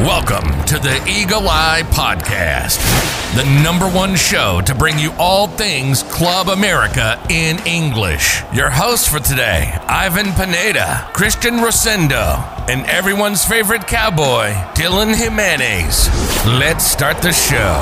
Welcome to the Eagle Eye Podcast, the number one show to bring you all things Club America in English. Your hosts for today, Ivan Pineda, Christian Rosendo, and everyone's favorite cowboy, Dylan Jimenez. Let's start the show.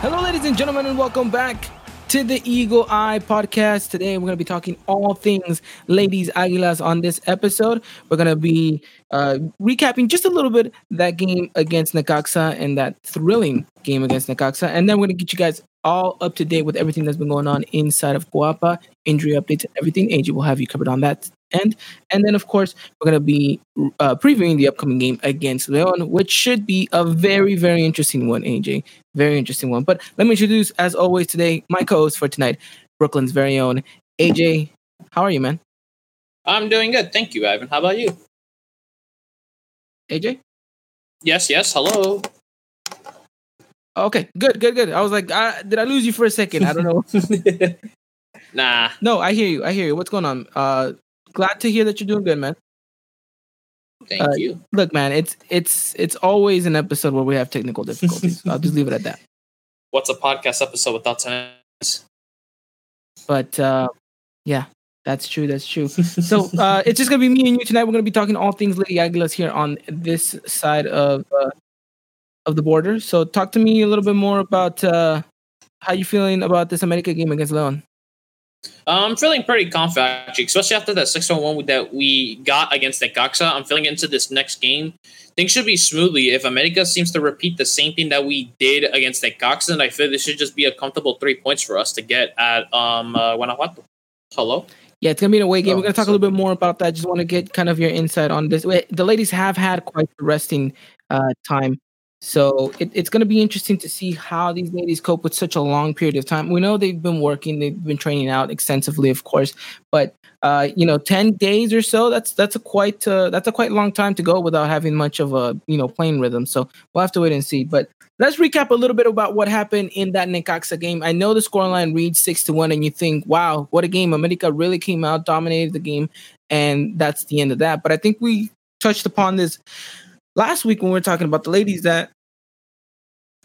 Hello, ladies and gentlemen, and welcome back to the Eagle Eye podcast. Today, we're going to be talking all things ladies Aguilas on this episode. We're going to be uh, recapping just a little bit that game against Necaxa and that thrilling game against Necaxa. And then we're going to get you guys all up to date with everything that's been going on inside of Coapa, injury updates, and everything. AJ will have you covered on that end. And then, of course, we're going to be uh, previewing the upcoming game against Leon, which should be a very, very interesting one, AJ. Very interesting one. But let me introduce, as always, today, my co host for tonight, Brooklyn's very own AJ. How are you, man? I'm doing good. Thank you, Ivan. How about you? AJ? Yes, yes. Hello. Okay, good, good, good. I was like, uh, did I lose you for a second? I don't know. nah. No, I hear you. I hear you. What's going on? Uh, glad to hear that you're doing good, man. Thank Uh, you. Look, man, it's it's it's always an episode where we have technical difficulties. I'll just leave it at that. What's a podcast episode without tennis? But uh, yeah, that's true. That's true. So uh, it's just gonna be me and you tonight. We're gonna be talking all things Lady Aguilas here on this side of uh, of the border. So talk to me a little bit more about uh, how you feeling about this America game against Leon. I'm feeling pretty confident, actually, especially after that 6 1 that we got against Necaxa. I'm feeling into this next game. Things should be smoothly. If America seems to repeat the same thing that we did against Necaxa, then I feel this should just be a comfortable three points for us to get at um, uh, Guanajuato. Hello? Yeah, it's gonna be an away game. Oh, We're gonna talk a little bit more about that. Just want to get kind of your insight on this. The ladies have had quite the resting uh, time, so it, it's gonna be interesting to see how these ladies cope with such a long period of time. We know they've been working, they've been training out extensively, of course, but uh, you know, ten days or so. That's that's a quite uh, that's a quite long time to go without having much of a you know playing rhythm. So we'll have to wait and see. But let's recap a little bit about what happened in that Necaxa game. I know the scoreline reads six to one, and you think, "Wow, what a game!" America really came out, dominated the game, and that's the end of that. But I think we touched upon this last week when we were talking about the ladies that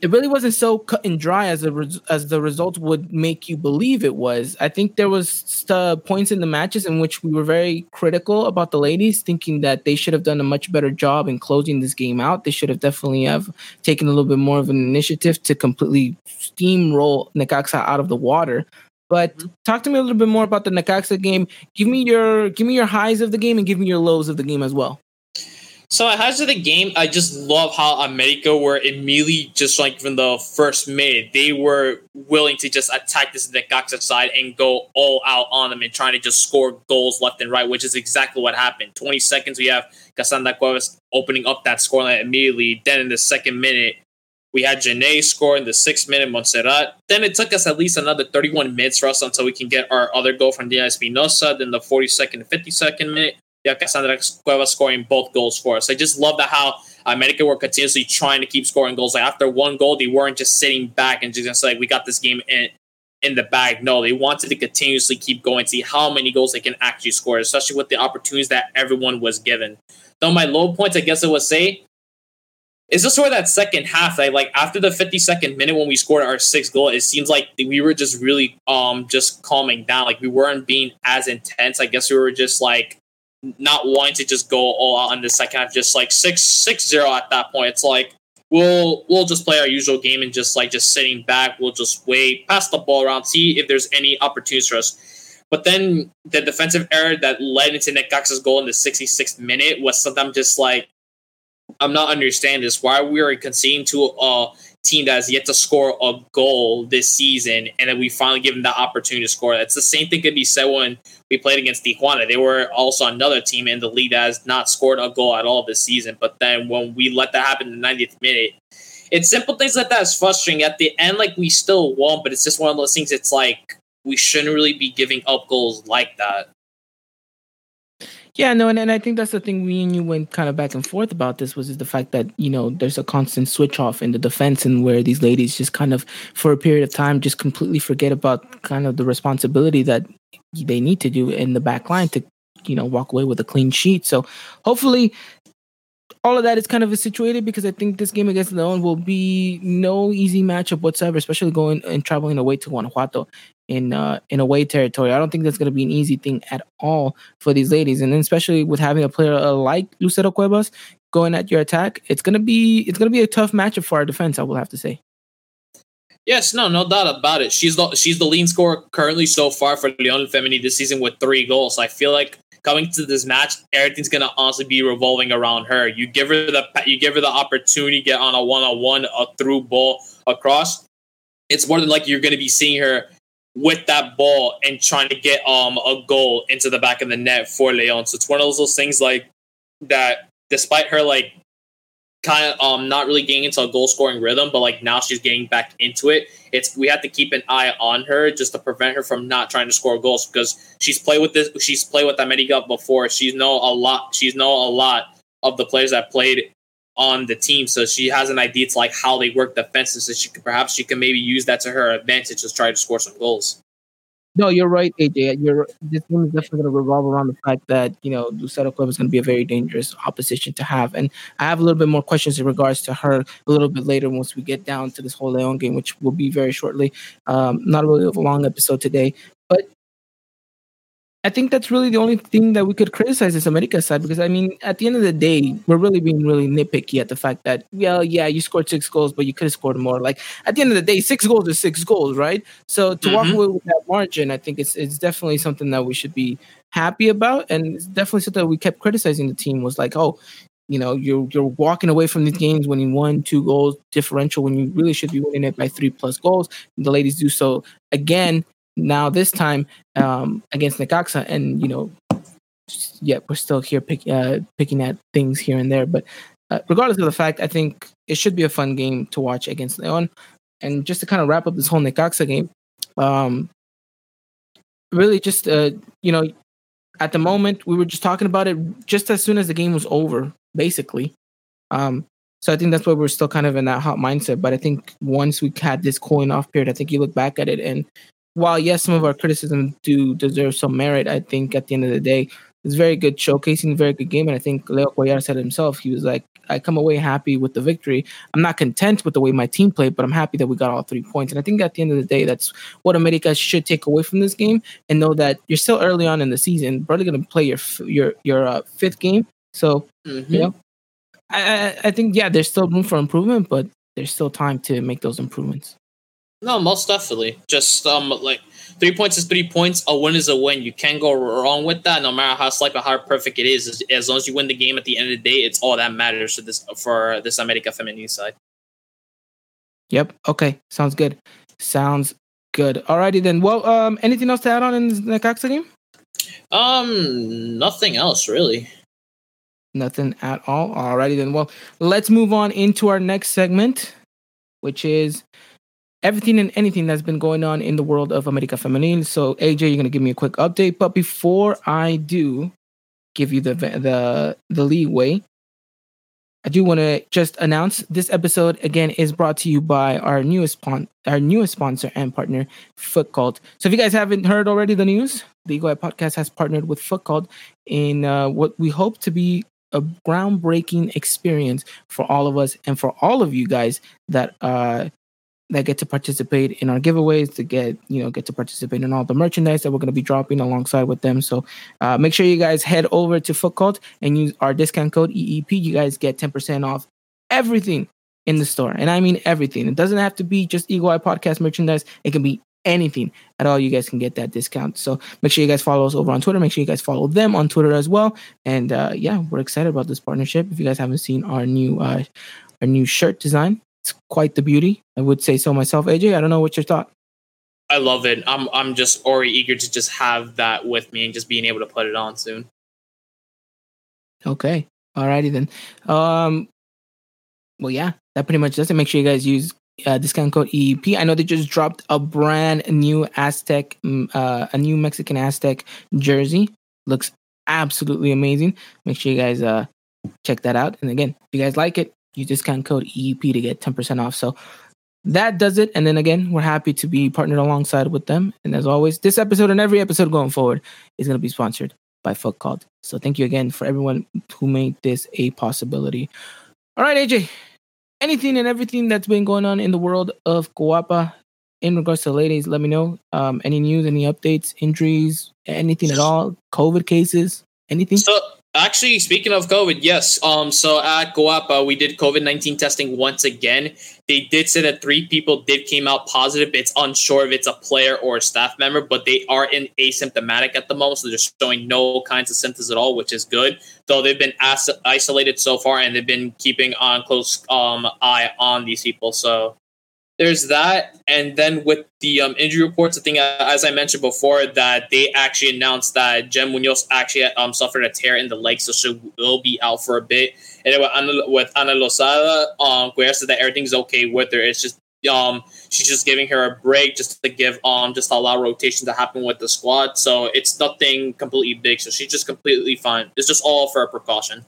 it really wasn't so cut and dry as the res- as the results would make you believe it was. I think there was points in the matches in which we were very critical about the ladies, thinking that they should have done a much better job in closing this game out. They should have definitely have taken a little bit more of an initiative to completely steamroll Necaxa out of the water. But mm-hmm. talk to me a little bit more about the Necaxa game. Give me your give me your highs of the game and give me your lows of the game as well. So at highs of the game, I just love how America were immediately just like from the first minute, they were willing to just attack this Necaxa side and go all out on them and trying to just score goals left and right, which is exactly what happened. 20 seconds, we have Casandra Cuevas opening up that scoreline immediately. Then in the second minute, we had Janae score in the sixth minute, Montserrat. Then it took us at least another 31 minutes for us until we can get our other goal from Diana Espinosa. Then the 42nd and 52nd minute, yeah, Cassandra Cuevas scoring both goals for us. I just love that how America were continuously trying to keep scoring goals. Like after one goal, they weren't just sitting back and just like we got this game in in the bag. No, they wanted to continuously keep going, see how many goals they can actually score, especially with the opportunities that everyone was given. Though my low points, I guess I would say, is just of that second half. Like, like after the 52nd minute when we scored our sixth goal, it seems like we were just really um just calming down. Like we weren't being as intense. I guess we were just like not wanting to just go all out in the second half, just like six six zero at that point. It's like we'll we'll just play our usual game and just like just sitting back. We'll just wait, pass the ball around, see if there's any opportunities for us. But then the defensive error that led into Nick Necaxa's goal in the 66th minute was something just like I'm not understanding this. Why we are conceding to a team that has yet to score a goal this season, and then we finally give them the opportunity to score. That's the same thing could be said when we played against Tijuana. They were also another team in the league that has not scored a goal at all this season. But then when we let that happen in the 90th minute, it's simple things like that is frustrating. At the end, like we still won, but it's just one of those things. It's like we shouldn't really be giving up goals like that. Yeah, no, and, and I think that's the thing we and you went kind of back and forth about this was is the fact that, you know, there's a constant switch off in the defense and where these ladies just kind of for a period of time just completely forget about kind of the responsibility that they need to do in the back line to you know walk away with a clean sheet. So hopefully all of that is kind of a situated because I think this game against Leon will be no easy matchup whatsoever, especially going and traveling away to Guanajuato in uh, in away territory. I don't think that's going to be an easy thing at all for these ladies, and especially with having a player uh, like Lucero Cuevas going at your attack, it's gonna be it's gonna be a tough matchup for our defense. I will have to say. Yes, no, no doubt about it. She's the she's the lead scorer currently so far for Leon Femenil this season with three goals. I feel like coming to this match, everything's gonna honestly be revolving around her. You give her the you give her the opportunity to get on a one on one, a through ball across. It's more than like you're gonna be seeing her with that ball and trying to get um a goal into the back of the net for Leon. So it's one of those things like that. Despite her like kind of um not really getting into a goal scoring rhythm, but like now she's getting back into it. It's we have to keep an eye on her just to prevent her from not trying to score goals because she's played with this she's played with America before. She's know a lot she's know a lot of the players that played on the team. So she has an idea to like how they work defenses. So she could perhaps she can maybe use that to her advantage to try to score some goals. No, you're right, AJ. You're this game is definitely going to revolve around the fact that you know Lucero Club is going to be a very dangerous opposition to have, and I have a little bit more questions in regards to her a little bit later once we get down to this whole Leon game, which will be very shortly. Um, not really a long episode today, but I think that's really the only thing that we could criticize this America side because I mean, at the end of the day, we're really being really nitpicky at the fact that, well, yeah, you scored six goals, but you could have scored more. Like at the end of the day, six goals is six goals, right? So to mm-hmm. walk away with that margin, I think it's it's definitely something that we should be happy about, and it's definitely something that we kept criticizing the team was like, oh, you know, you're you're walking away from these games winning one, two goals differential when you really should be winning it by three plus goals. The ladies do so again now this time um, against Necaxa, and you know, yeah, we're still here pick, uh, picking at things here and there. But uh, regardless of the fact, I think it should be a fun game to watch against Leon. And just to kind of wrap up this whole Necaxa game, um, really just uh, you know, at the moment we were just talking about it just as soon as the game was over, basically. Um, so I think that's why we're still kind of in that hot mindset. But I think once we had this cooling off period, I think you look back at it and while yes, some of our criticisms do deserve some merit, I think at the end of the day, it's very good showcasing, very good game. And I think Leo Cuellar said himself, he was like, I come away happy with the victory. I'm not content with the way my team played, but I'm happy that we got all three points. And I think at the end of the day, that's what America should take away from this game and know that you're still early on in the season. Probably going to play your your your uh, fifth game. So, mm-hmm. you know, I, I think, yeah, there's still room for improvement, but there's still time to make those improvements. No, most definitely. Just um, like three points is three points. A win is a win. You can't go wrong with that. No matter how slight or how perfect it is, as long as you win the game at the end of the day, it's all that matters for this for this America Femenil side. Yep. Okay. Sounds good. Sounds good. Alrighty then. Well, um, anything else to add on in the Necaxa game? Um, nothing else really. Nothing at all. Alrighty then. Well, let's move on into our next segment, which is everything and anything that's been going on in the world of America Femenil. So, AJ, you're going to give me a quick update. But before I do give you the the the leeway, I do want to just announce this episode again is brought to you by our newest spon- our newest sponsor and partner, Foot Cult. So, if you guys haven't heard already the news, the Eagle Eye Podcast has partnered with Foot Cult in uh, what we hope to be a groundbreaking experience for all of us and for all of you guys that uh, that get to participate in our giveaways to get you know get to participate in all the merchandise that we're going to be dropping alongside with them. So uh, make sure you guys head over to foot cult and use our discount code eep you guys get 10% off everything in the store. And i mean everything. It doesn't have to be just eagle eye podcast merchandise. It can be anything at all. You guys can get that discount. So make sure you guys follow us over on twitter. Make sure you guys follow them on twitter as well. And uh, yeah we're excited about this partnership. If you guys haven't seen our new uh, our new shirt design it's quite the beauty. I would say so myself. AJ, I don't know what your thought. I love it. I'm I'm just already eager to just have that with me and just being able to put it on soon. Okay. Alrighty then. Um well yeah, that pretty much does it. Make sure you guys use uh, discount code EEP. I know they just dropped a brand new Aztec, mm, uh, a new Mexican Aztec jersey. Looks absolutely amazing. Make sure you guys uh check that out. And again, if you guys like it, use discount code EEP to get 10% off. So that does it. And then again, we're happy to be partnered alongside with them. And as always, this episode and every episode going forward is going to be sponsored by Foot Cult. So thank you again for everyone who made this a possibility. All right, AJ, anything and everything that's been going on in the world of Coapa in regards to ladies, let me know. Um, any news, any updates, injuries, anything at all, COVID cases, anything? So Actually, speaking of COVID, yes. Um, so at Coapa, we did COVID nineteen testing once again. They did say that three people did came out positive. It's unsure if it's a player or a staff member, but they are in asymptomatic at the moment, so they're showing no kinds of symptoms at all, which is good. Though they've been as- isolated so far, and they've been keeping on close um, eye on these people. So there's that, and then with the um, injury reports, I think uh, as I mentioned before, that they actually announced that Jen Munoz actually um, suffered a tear in the leg, so she will be out for a bit. And then with Ana, with Ana Lozada, um, Guerra said that everything's okay with her. It's just um, she's just giving her a break just to give um just to allow rotation to happen with the squad. So it's nothing completely big. So she's just completely fine. It's just all for a precaution.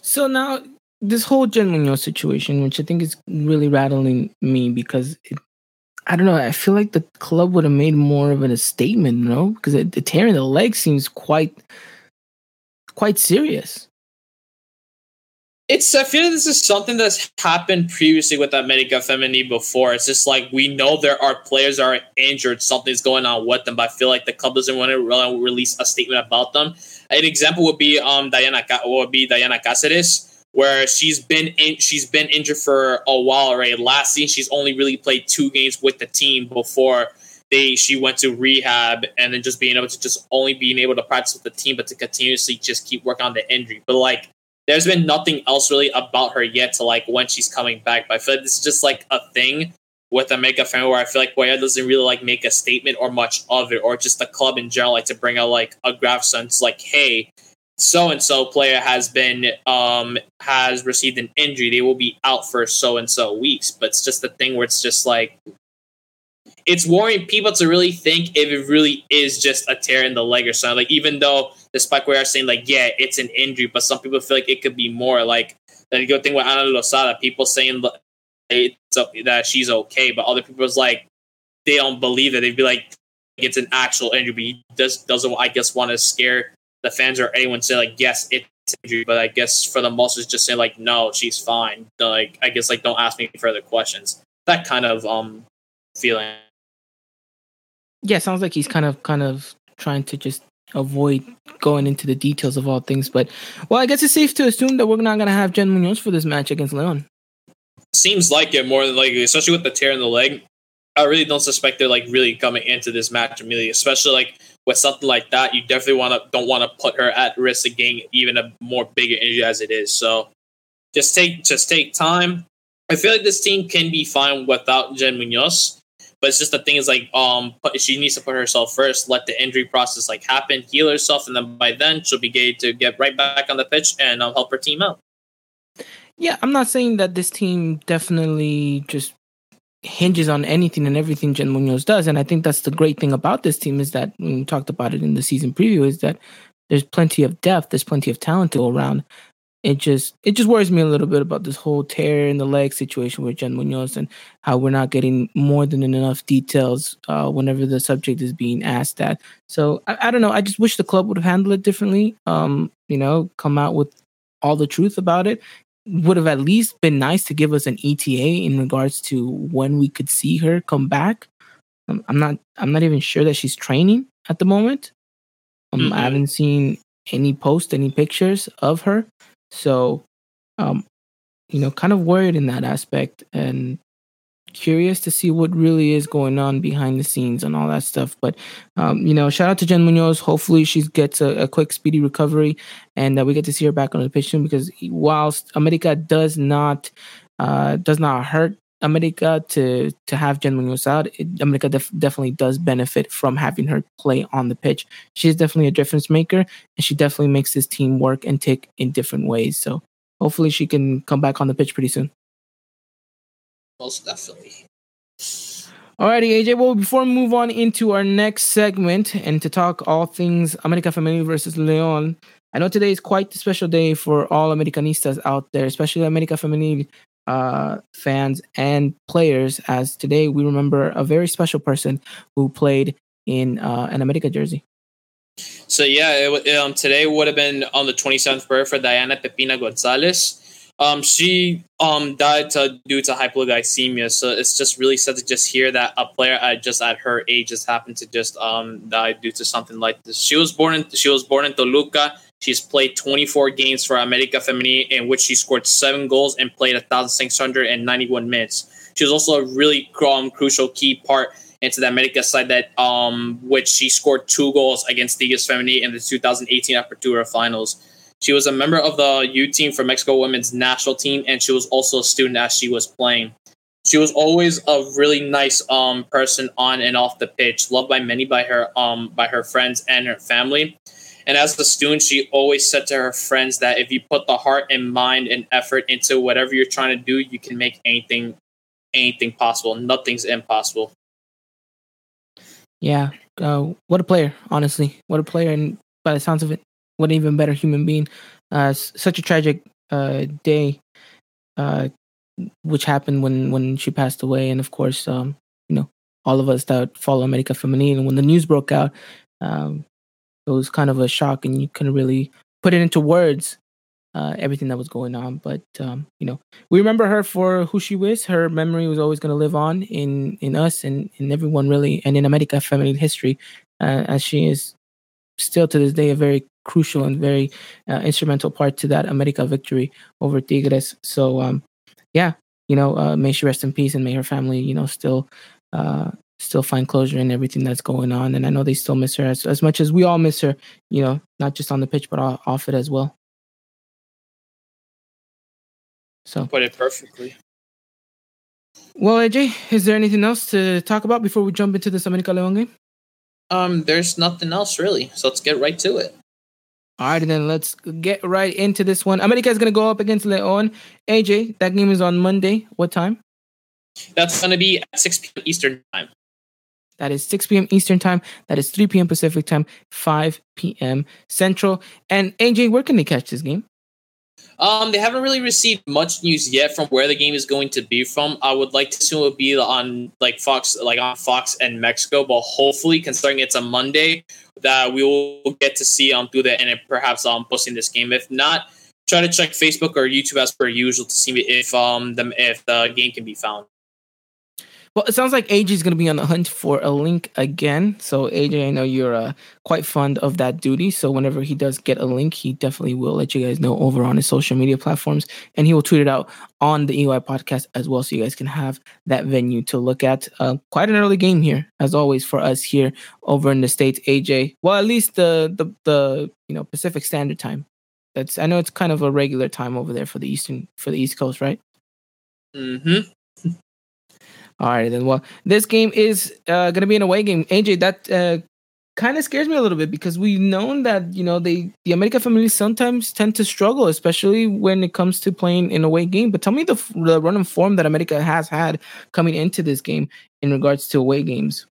So now this whole Jen Munoz situation, which I think is really rattling me because it, I don't know. I feel like the club would have made more of a statement, you know, because the tearing the leg seems quite, quite serious. It's. I feel like this is something that's happened previously with America Femenil before. It's just like we know there are players are injured, something's going on with them, but I feel like the club doesn't want to really release a statement about them. An example would be um Diana would be Diana Cáceres where she's been in, she's been injured for a while already. Last season, she's only really played two games with the team before they she went to rehab, and then just being able to just only being able to practice with the team, but to continuously just keep working on the injury. But like, there's been nothing else really about her yet to like when she's coming back. But I feel like this is just like a thing with a makeup fan where I feel like Boya doesn't really like make a statement or much of it, or just the club in general like to bring out like a graph sense like, hey, so and so player has been um has received an injury they will be out for so and so weeks. But it's just the thing where it's just like it's worrying people to really think if it really is just a tear in the leg or something. Like even though despite we are saying like yeah it's an injury but some people feel like it could be more. Like the good thing with Ana Lozada people saying that she's okay but other people's like they don't believe it. They'd be like it's an actual injury but he does doesn't I guess want to scare the fans or anyone say like yes it's injury, but I guess for the most it's just say like no she's fine. Like I guess like don't ask me further questions. That kind of um feeling. Yeah, sounds like he's kind of kind of trying to just avoid going into the details of all things. But well, I guess it's safe to assume that we're not gonna have Jen Munoz for this match against Leon. Seems like it more than likely, especially with the tear in the leg. I really don't suspect they're like really coming into this match immediately, especially like with something like that. You definitely want to don't want to put her at risk of getting even a more bigger injury as it is. So just take just take time. I feel like this team can be fine without Jen Munoz, but it's just the thing is like um she needs to put herself first, let the injury process like happen, heal herself, and then by then she'll be able to get right back on the pitch and um, help her team out. Yeah, I'm not saying that this team definitely just hinges on anything and everything Jen Munoz does. And I think that's the great thing about this team is that we talked about it in the season preview is that there's plenty of depth, there's plenty of talent go around. It just it just worries me a little bit about this whole tear in the leg situation with Jen Munoz and how we're not getting more than enough details uh, whenever the subject is being asked that. So I, I don't know. I just wish the club would have handled it differently. Um, you know, come out with all the truth about it would have at least been nice to give us an ETA in regards to when we could see her come back. Um, I'm not I'm not even sure that she's training at the moment. Um, mm-hmm. I haven't seen any post, any pictures of her. So, um, you know, kind of worried in that aspect. And curious to see what really is going on behind the scenes and all that stuff. But um, you know, shout out to Jen Munoz. Hopefully, she gets a, a quick, speedy recovery, and uh, we get to see her back on the pitch soon. Because whilst America does not uh, does not hurt America to to have Jen Munoz out, it, America def- definitely does benefit from having her play on the pitch. She's definitely a difference maker, and she definitely makes this team work and tick in different ways. So hopefully, she can come back on the pitch pretty soon. Most definitely. Alrighty, AJ. Well, before we move on into our next segment and to talk all things America Femenil versus Leon, I know today is quite a special day for all Americanistas out there, especially America Femenil uh, fans and players, as today we remember a very special person who played in uh, an America jersey. So yeah, it, um, today would have been on the 27th birthday for Diana Pepina Gonzalez. Um, she um died to, due to hypoglycemia, so it's just really sad to just hear that a player at just at her age just happened to just um die due to something like this. She was born in she was born in Toluca. She's played 24 games for America Femenil, in which she scored seven goals and played 1,691 minutes. She was also a really um, crucial key part into the America side that um which she scored two goals against Tigres Femenil in the 2018 Apertura finals. She was a member of the U team for Mexico women's national team, and she was also a student as she was playing. She was always a really nice um, person on and off the pitch, loved by many by her um, by her friends and her family. And as a student, she always said to her friends that if you put the heart and mind and effort into whatever you're trying to do, you can make anything anything possible. Nothing's impossible. Yeah, uh, what a player! Honestly, what a player! And by the sounds of it, what an even better human being. Uh, such a tragic uh, day, uh, which happened when when she passed away, and of course, um, you know, all of us that follow America Femenil, and when the news broke out, um, it was kind of a shock, and you couldn't really put it into words. Uh, everything that was going on, but um, you know, we remember her for who she was. Her memory was always going to live on in in us and in everyone really, and in America Femenil history, uh, as she is still to this day a very crucial and very uh, instrumental part to that America victory over Tigres. So, um, yeah, you know, uh, may she rest in peace and may her family, you know, still uh, still find closure in everything that's going on. And I know they still miss her as, as much as we all miss her, you know, not just on the pitch, but off it as well. So put it perfectly. Well, AJ, is there anything else to talk about before we jump into this America Leon game? Um, there's nothing else really, so let's get right to it. All right, then let's get right into this one. America is going to go up against Leon. AJ, that game is on Monday. What time? That's going to be at 6 p.m. Eastern Time. That is 6 p.m. Eastern Time. That is 3 p.m. Pacific Time, 5 p.m. Central. And AJ, where can they catch this game? Um, they haven't really received much news yet from where the game is going to be from. I would like to assume it would be on like Fox, like on Fox and Mexico, but hopefully, considering it's a Monday, that we will get to see um through that and perhaps um posting this game. If not, try to check Facebook or YouTube as per usual to see if um if the game can be found. Well, it sounds like AJ is going to be on the hunt for a link again. So, AJ, I know you're uh, quite fond of that duty. So, whenever he does get a link, he definitely will let you guys know over on his social media platforms. And he will tweet it out on the EY podcast as well. So, you guys can have that venue to look at. Uh, quite an early game here, as always, for us here over in the States, AJ. Well, at least the, the, the you know, Pacific Standard Time. That's I know it's kind of a regular time over there for the Eastern, for the East Coast, right? Mm hmm. All right, then. Well, this game is uh, going to be an away game. AJ, that uh, kind of scares me a little bit because we've known that you know they the America Femenil sometimes tend to struggle, especially when it comes to playing in away game. But tell me the the run and form that America has had coming into this game in regards to away games.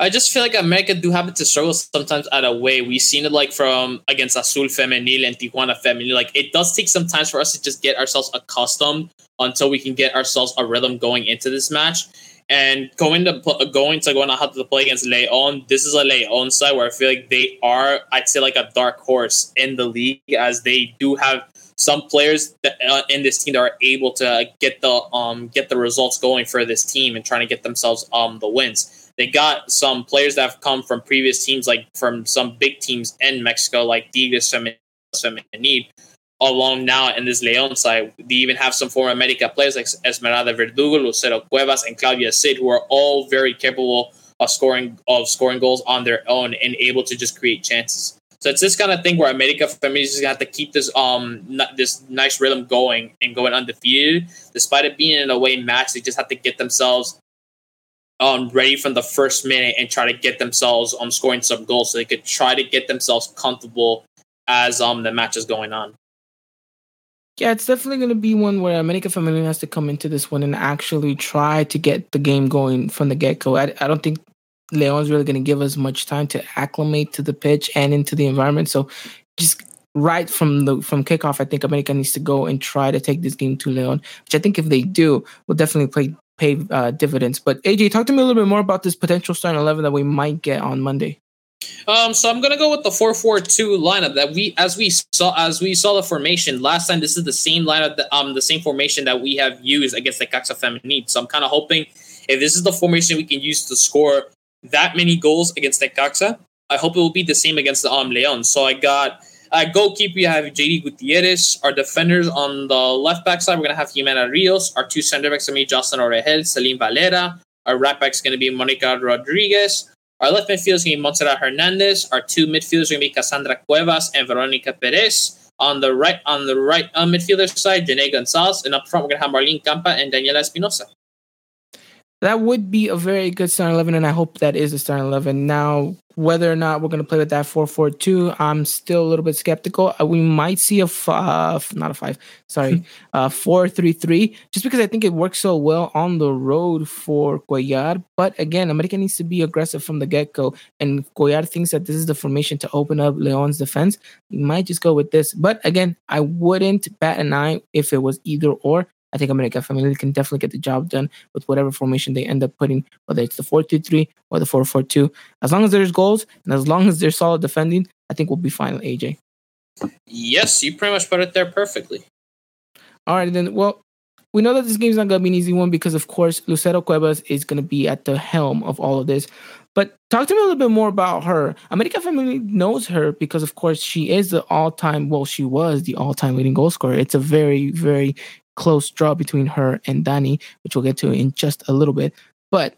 I just feel like America do happen to struggle sometimes at a way. We've seen it like from against Azul Femenil and Tijuana Femenil. Like it does take some time for us to just get ourselves accustomed until we can get ourselves a rhythm going into this match. And going to going to going to have to play against Leon, this is a Leon side where I feel like they are, I'd say, like a dark horse in the league, as they do have some players that, uh, in this team that are able to get the um get the results going for this team and trying to get themselves um the wins they got some players that have come from previous teams, like from some big teams in Mexico, like Tigres Femenil, along now in this Leon side. They even have some former America players like Esmeralda Verdugo, Lucero Cuevas, and Claudia Cid, who are all very capable of scoring of scoring goals on their own and able to just create chances. So it's this kind of thing where America Femenil is gonna have to keep this um this nice rhythm going and going undefeated, despite it being an away match. They just have to get themselves um, ready from the first minute and try to get themselves um, scoring some goals so they could try to get themselves comfortable as um, the match is going on. Yeah, it's definitely going to be one where America Femenil has to come into this one and actually try to get the game going from the get go. I, I don't think Leon's really going to give us much time to acclimate to the pitch and into the environment. So just right from the from kickoff, I think America needs to go and try to take this game to Leon, which I think if they do, will definitely play pay uh, dividends. But AJ, talk to me a little bit more about this potential starting eleven that we might get on Monday. Um, so I'm gonna go with the four four two lineup that we as we saw as we saw the formation last time. This is the same lineup that um the same formation that we have used against Necaxa Femenil. So I'm kind of hoping if this is the formation we can use to score that many goals against the Caxa, I hope it will be the same against the um Leon. So I got uh, goalkeeper, you have Jaidy Gutierrez. Our defenders on the left back side, we're going to have Jimena Rios. Our two center backs are be Jocelyn Orejel, Celine Valera. Our right back is going to be Monica Rodriguez. Our left midfield is going to be Montserrat Hernandez. Our two midfielders are going to be Cassandra Cuevas and Veronica Perez. On the right, on the right uh, midfielder side, Janae Gonzalez, and up front we're going to have Marlene Campa and Daniela Espinosa. That would be a very good starting eleven, and I hope that is a starting eleven. Now, whether or not we're going to play with that 4-4-2, I'm still a little bit skeptical. Uh, we might see a five, not a five, sorry, uh, 4-3-3, just because I think it works so well on the road for Cuellar. But again, America needs to be aggressive from the get-go, and Cuellar thinks that this is the formation to open up Leon's defense. We might just go with this. But again, I wouldn't bat an eye if it was either or. I think America Femenil can definitely get the job done with whatever formation they end up putting, whether it's the 4 2 3 or the 4 4 2. As long as there's goals and as long as they're solid defending, I think we'll be fine with AJ. Yes, you pretty much put it there perfectly. All right, then. Well, we know that this game's not going to be an easy one because, of course, Lucero Cuevas is going to be at the helm of all of this. But talk to me a little bit more about her. America Femenil knows her because, of course, she is the all time, well, she was the all time leading goal scorer. It's a very, very close draw between her and Danny, which we'll get to in just a little bit. But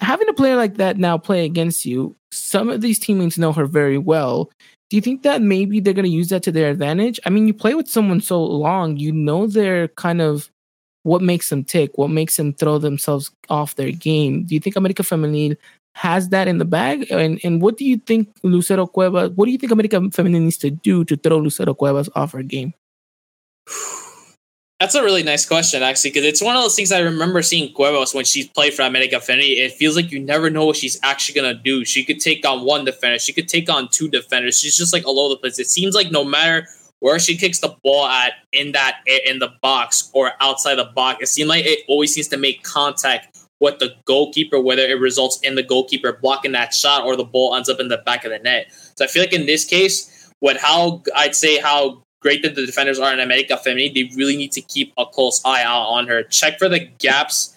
having a player like that now play against you, some of these teammates know her very well. Do you think that maybe they're going to use that to their advantage? I mean, you play with someone so long, you know they're kind of what makes them tick, what makes them throw themselves off their game. Do you think America Femenil has that in the bag? And and what do you think Lucero Cuevas, what do you think America Femenil needs to do to throw Lucero Cuevas off her game? That's a really nice question, actually, because it's one of those things I remember seeing Cuevas when she's played for America Affinity. It feels like you never know what she's actually gonna do. She could take on one defender, she could take on two defenders. She's just like all over the place. It seems like no matter where she kicks the ball at in that in the box or outside the box, it seems like it always seems to make contact with the goalkeeper, whether it results in the goalkeeper blocking that shot or the ball ends up in the back of the net. So I feel like in this case, with how I'd say how great that the defenders are in America Femenil. They really need to keep a close eye out on her. Check for the gaps.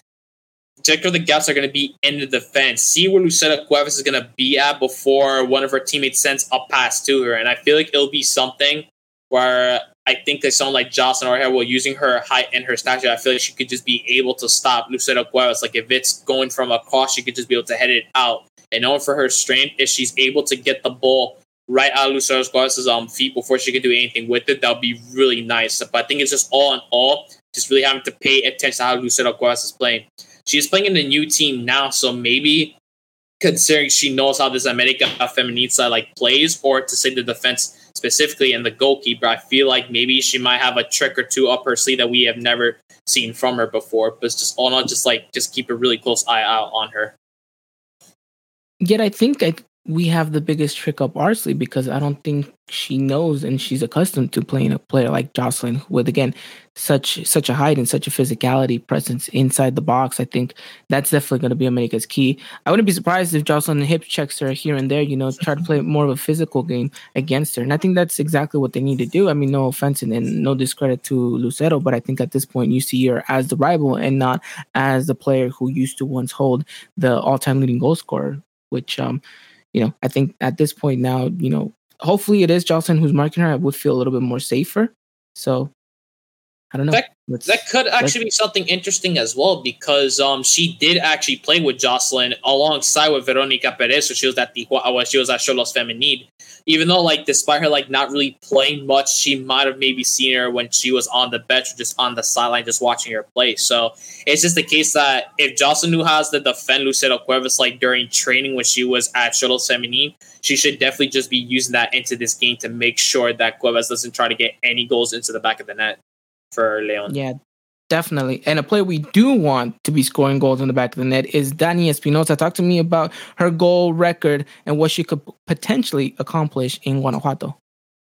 Check for the gaps are going to be in the defense. See where Lucero Cuevas is going to be at before one of her teammates sends a pass to her. And I feel like it'll be something where I think that someone like Jocelyn Orejel, well, using her height and her stature, I feel like she could just be able to stop Lucero Cuevas. Like if it's going from across, she could just be able to head it out. And knowing for her strength, if she's able to get the ball right out of Lucero Cuevas' um, feet before she could do anything with it, that would be really nice. But I think it's just all in all, just really having to pay attention to how Lucero Cuevas is playing. She's playing in a new team now, so maybe considering she knows how this America Feminista like plays, or to say the defense specifically and the goalkeeper, I feel like maybe she might have a trick or two up her sleeve that we have never seen from her before. But just all in all, just like just keep a really close eye out on her. Yet I think I we have the biggest trick up our sleeve because I don't think she knows and she's accustomed to playing a player like Jocelyn with again such such a height and such a physicality presence inside the box. I think that's definitely going to be America's key. I wouldn't be surprised if Jocelyn hip checks her here and there, you know, try to play more of a physical game against her. And I think that's exactly what they need to do. I mean, no offense and, and no discredit to Lucero, but I think at this point you see her as the rival and not as the player who used to once hold the all-time leading goal scorer, which um you know, I think at this point now, you know, hopefully it is Jocelyn who's marking her. I would feel a little bit more safer. So I don't know. That, that could actually be something interesting as well because um she did actually play with Jocelyn alongside with Veronica Perez. So she was at Tijuana, she was at Xolos Femenil. Even though like despite her like not really playing much, she might have maybe seen her when she was on the bench or just on the sideline just watching her play. So it's just the case that if Jocelyn knew how to defend Lucero Cuevas like during training when she was at Xolos Femenil, she should definitely just be using that into this game to make sure that Cuevas doesn't try to get any goals into the back of the net for Leon. Yeah, definitely. And a player we do want to be scoring goals in the back of the net is Dani Espinosa. Talk to me about her goal record and what she could potentially accomplish in Guanajuato.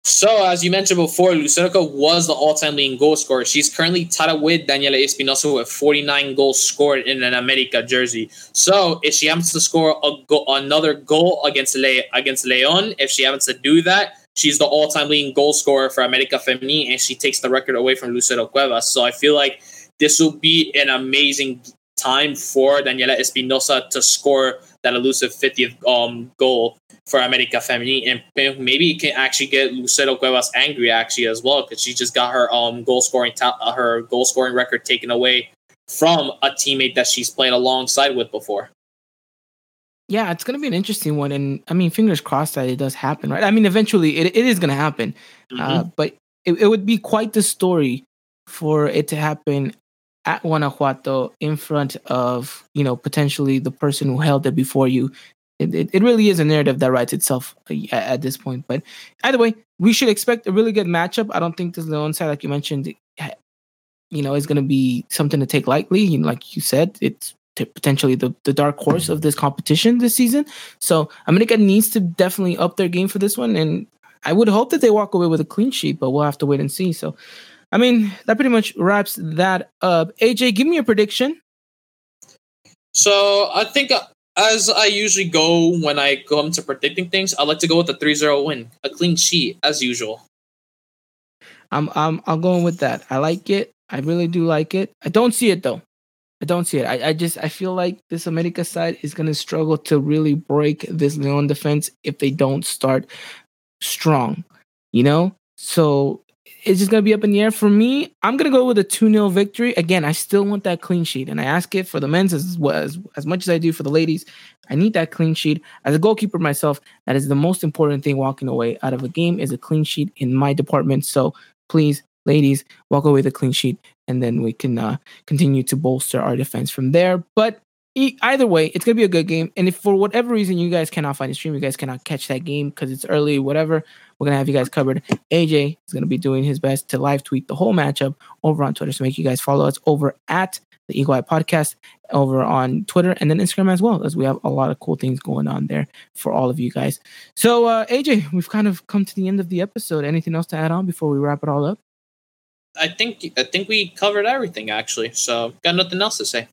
So, as you mentioned before, Lucerica was the all-time leading goal scorer. She's currently tied up with Daniela Espinosa with 49 goals scored in an America jersey. So, if she happens to score a go- another goal against Le- against Leon, if she happens to do that, she's the all-time leading goal scorer for America Femenil, and she takes the record away from Lucero Cuevas. So, I feel like this will be an amazing time for Daniela Espinosa to score that elusive 50th um, goal for America Femenil, and maybe it can actually get Lucero Cuevas angry actually as well because she just got her um goal scoring ta- her goal scoring record taken away from a teammate that she's played alongside with before. Yeah, it's going to be an interesting one, and I mean, fingers crossed that it does happen, right? I mean, eventually it, it is going to happen, mm-hmm. uh, but it, it would be quite the story for it to happen at Guanajuato in front of you know potentially the person who held it before you. It, it, it really is a narrative that writes itself uh, at, at, this point. But either way, we should expect a really good matchup. I don't think this Leon side, like you mentioned, you know, is going to be something to take lightly. You know, like you said, it's potentially the, the dark horse of this competition this season. So America needs to definitely up their game for this one. And I would hope that they walk away with a clean sheet, but we'll have to wait and see. So I mean, that pretty much wraps that up. AJ, give me a prediction. So I think uh, as I usually go when I come to predicting things, I like to go with a 3-0 win, a clean sheet as usual. I'm I'm I'm going with that. I like it. I really do like it. I don't see it though. I don't see it. I, I just I feel like this America side is gonna struggle to really break this Leon defense if they don't start strong. You know? So it's just to be up in the air. For me, I'm to go with a 2 0 victory. Again, I still want that clean sheet, and I ask it for the men's as, well as, as much as I do for the ladies. I need that clean sheet. As a goalkeeper myself, that is the most important thing walking away out of a game is a clean sheet in my department. So please, ladies, walk away with a clean sheet, and then we can uh, continue to bolster our defense from there. But either way, it's gonna be a good game. And if for whatever reason you guys cannot find the stream, you guys cannot catch that game because it's early, whatever, we're gonna have you guys covered. AJ is gonna be doing his best to live tweet the whole matchup over on Twitter. So make you guys follow us over at the Eagle Eye Podcast over on Twitter and then Instagram as well, as we have a lot of cool things going on there for all of you guys. So uh, AJ, we've kind of come to the end of the episode. Anything else to add on before we wrap it all up? I think I think we covered everything actually. So got nothing else to say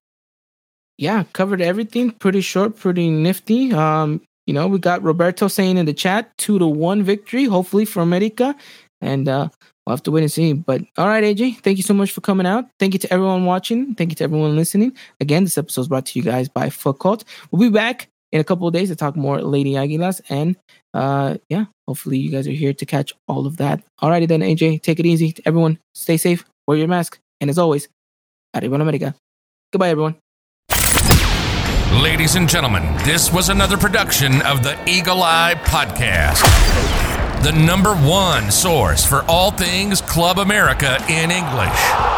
yeah, covered everything. Pretty short, pretty nifty. Um, you know, we got Roberto saying in the chat two to one victory, hopefully for America, and uh, we'll have to wait and see. But all right, AJ, thank you so much for coming out. Thank you to everyone watching. Thank you to everyone listening. Again, this episode is brought to you guys by Foot Cult. We'll be back in a couple of days to talk more Lady Aguilas, and uh, yeah, hopefully you guys are here to catch all of that. Alrighty then, AJ, take it easy. Everyone, stay safe, wear your mask, and as always, arriba America. Goodbye, everyone. Ladies and gentlemen, this was another production of the Eagle Eye Podcast, the number one source for all things Club America in English.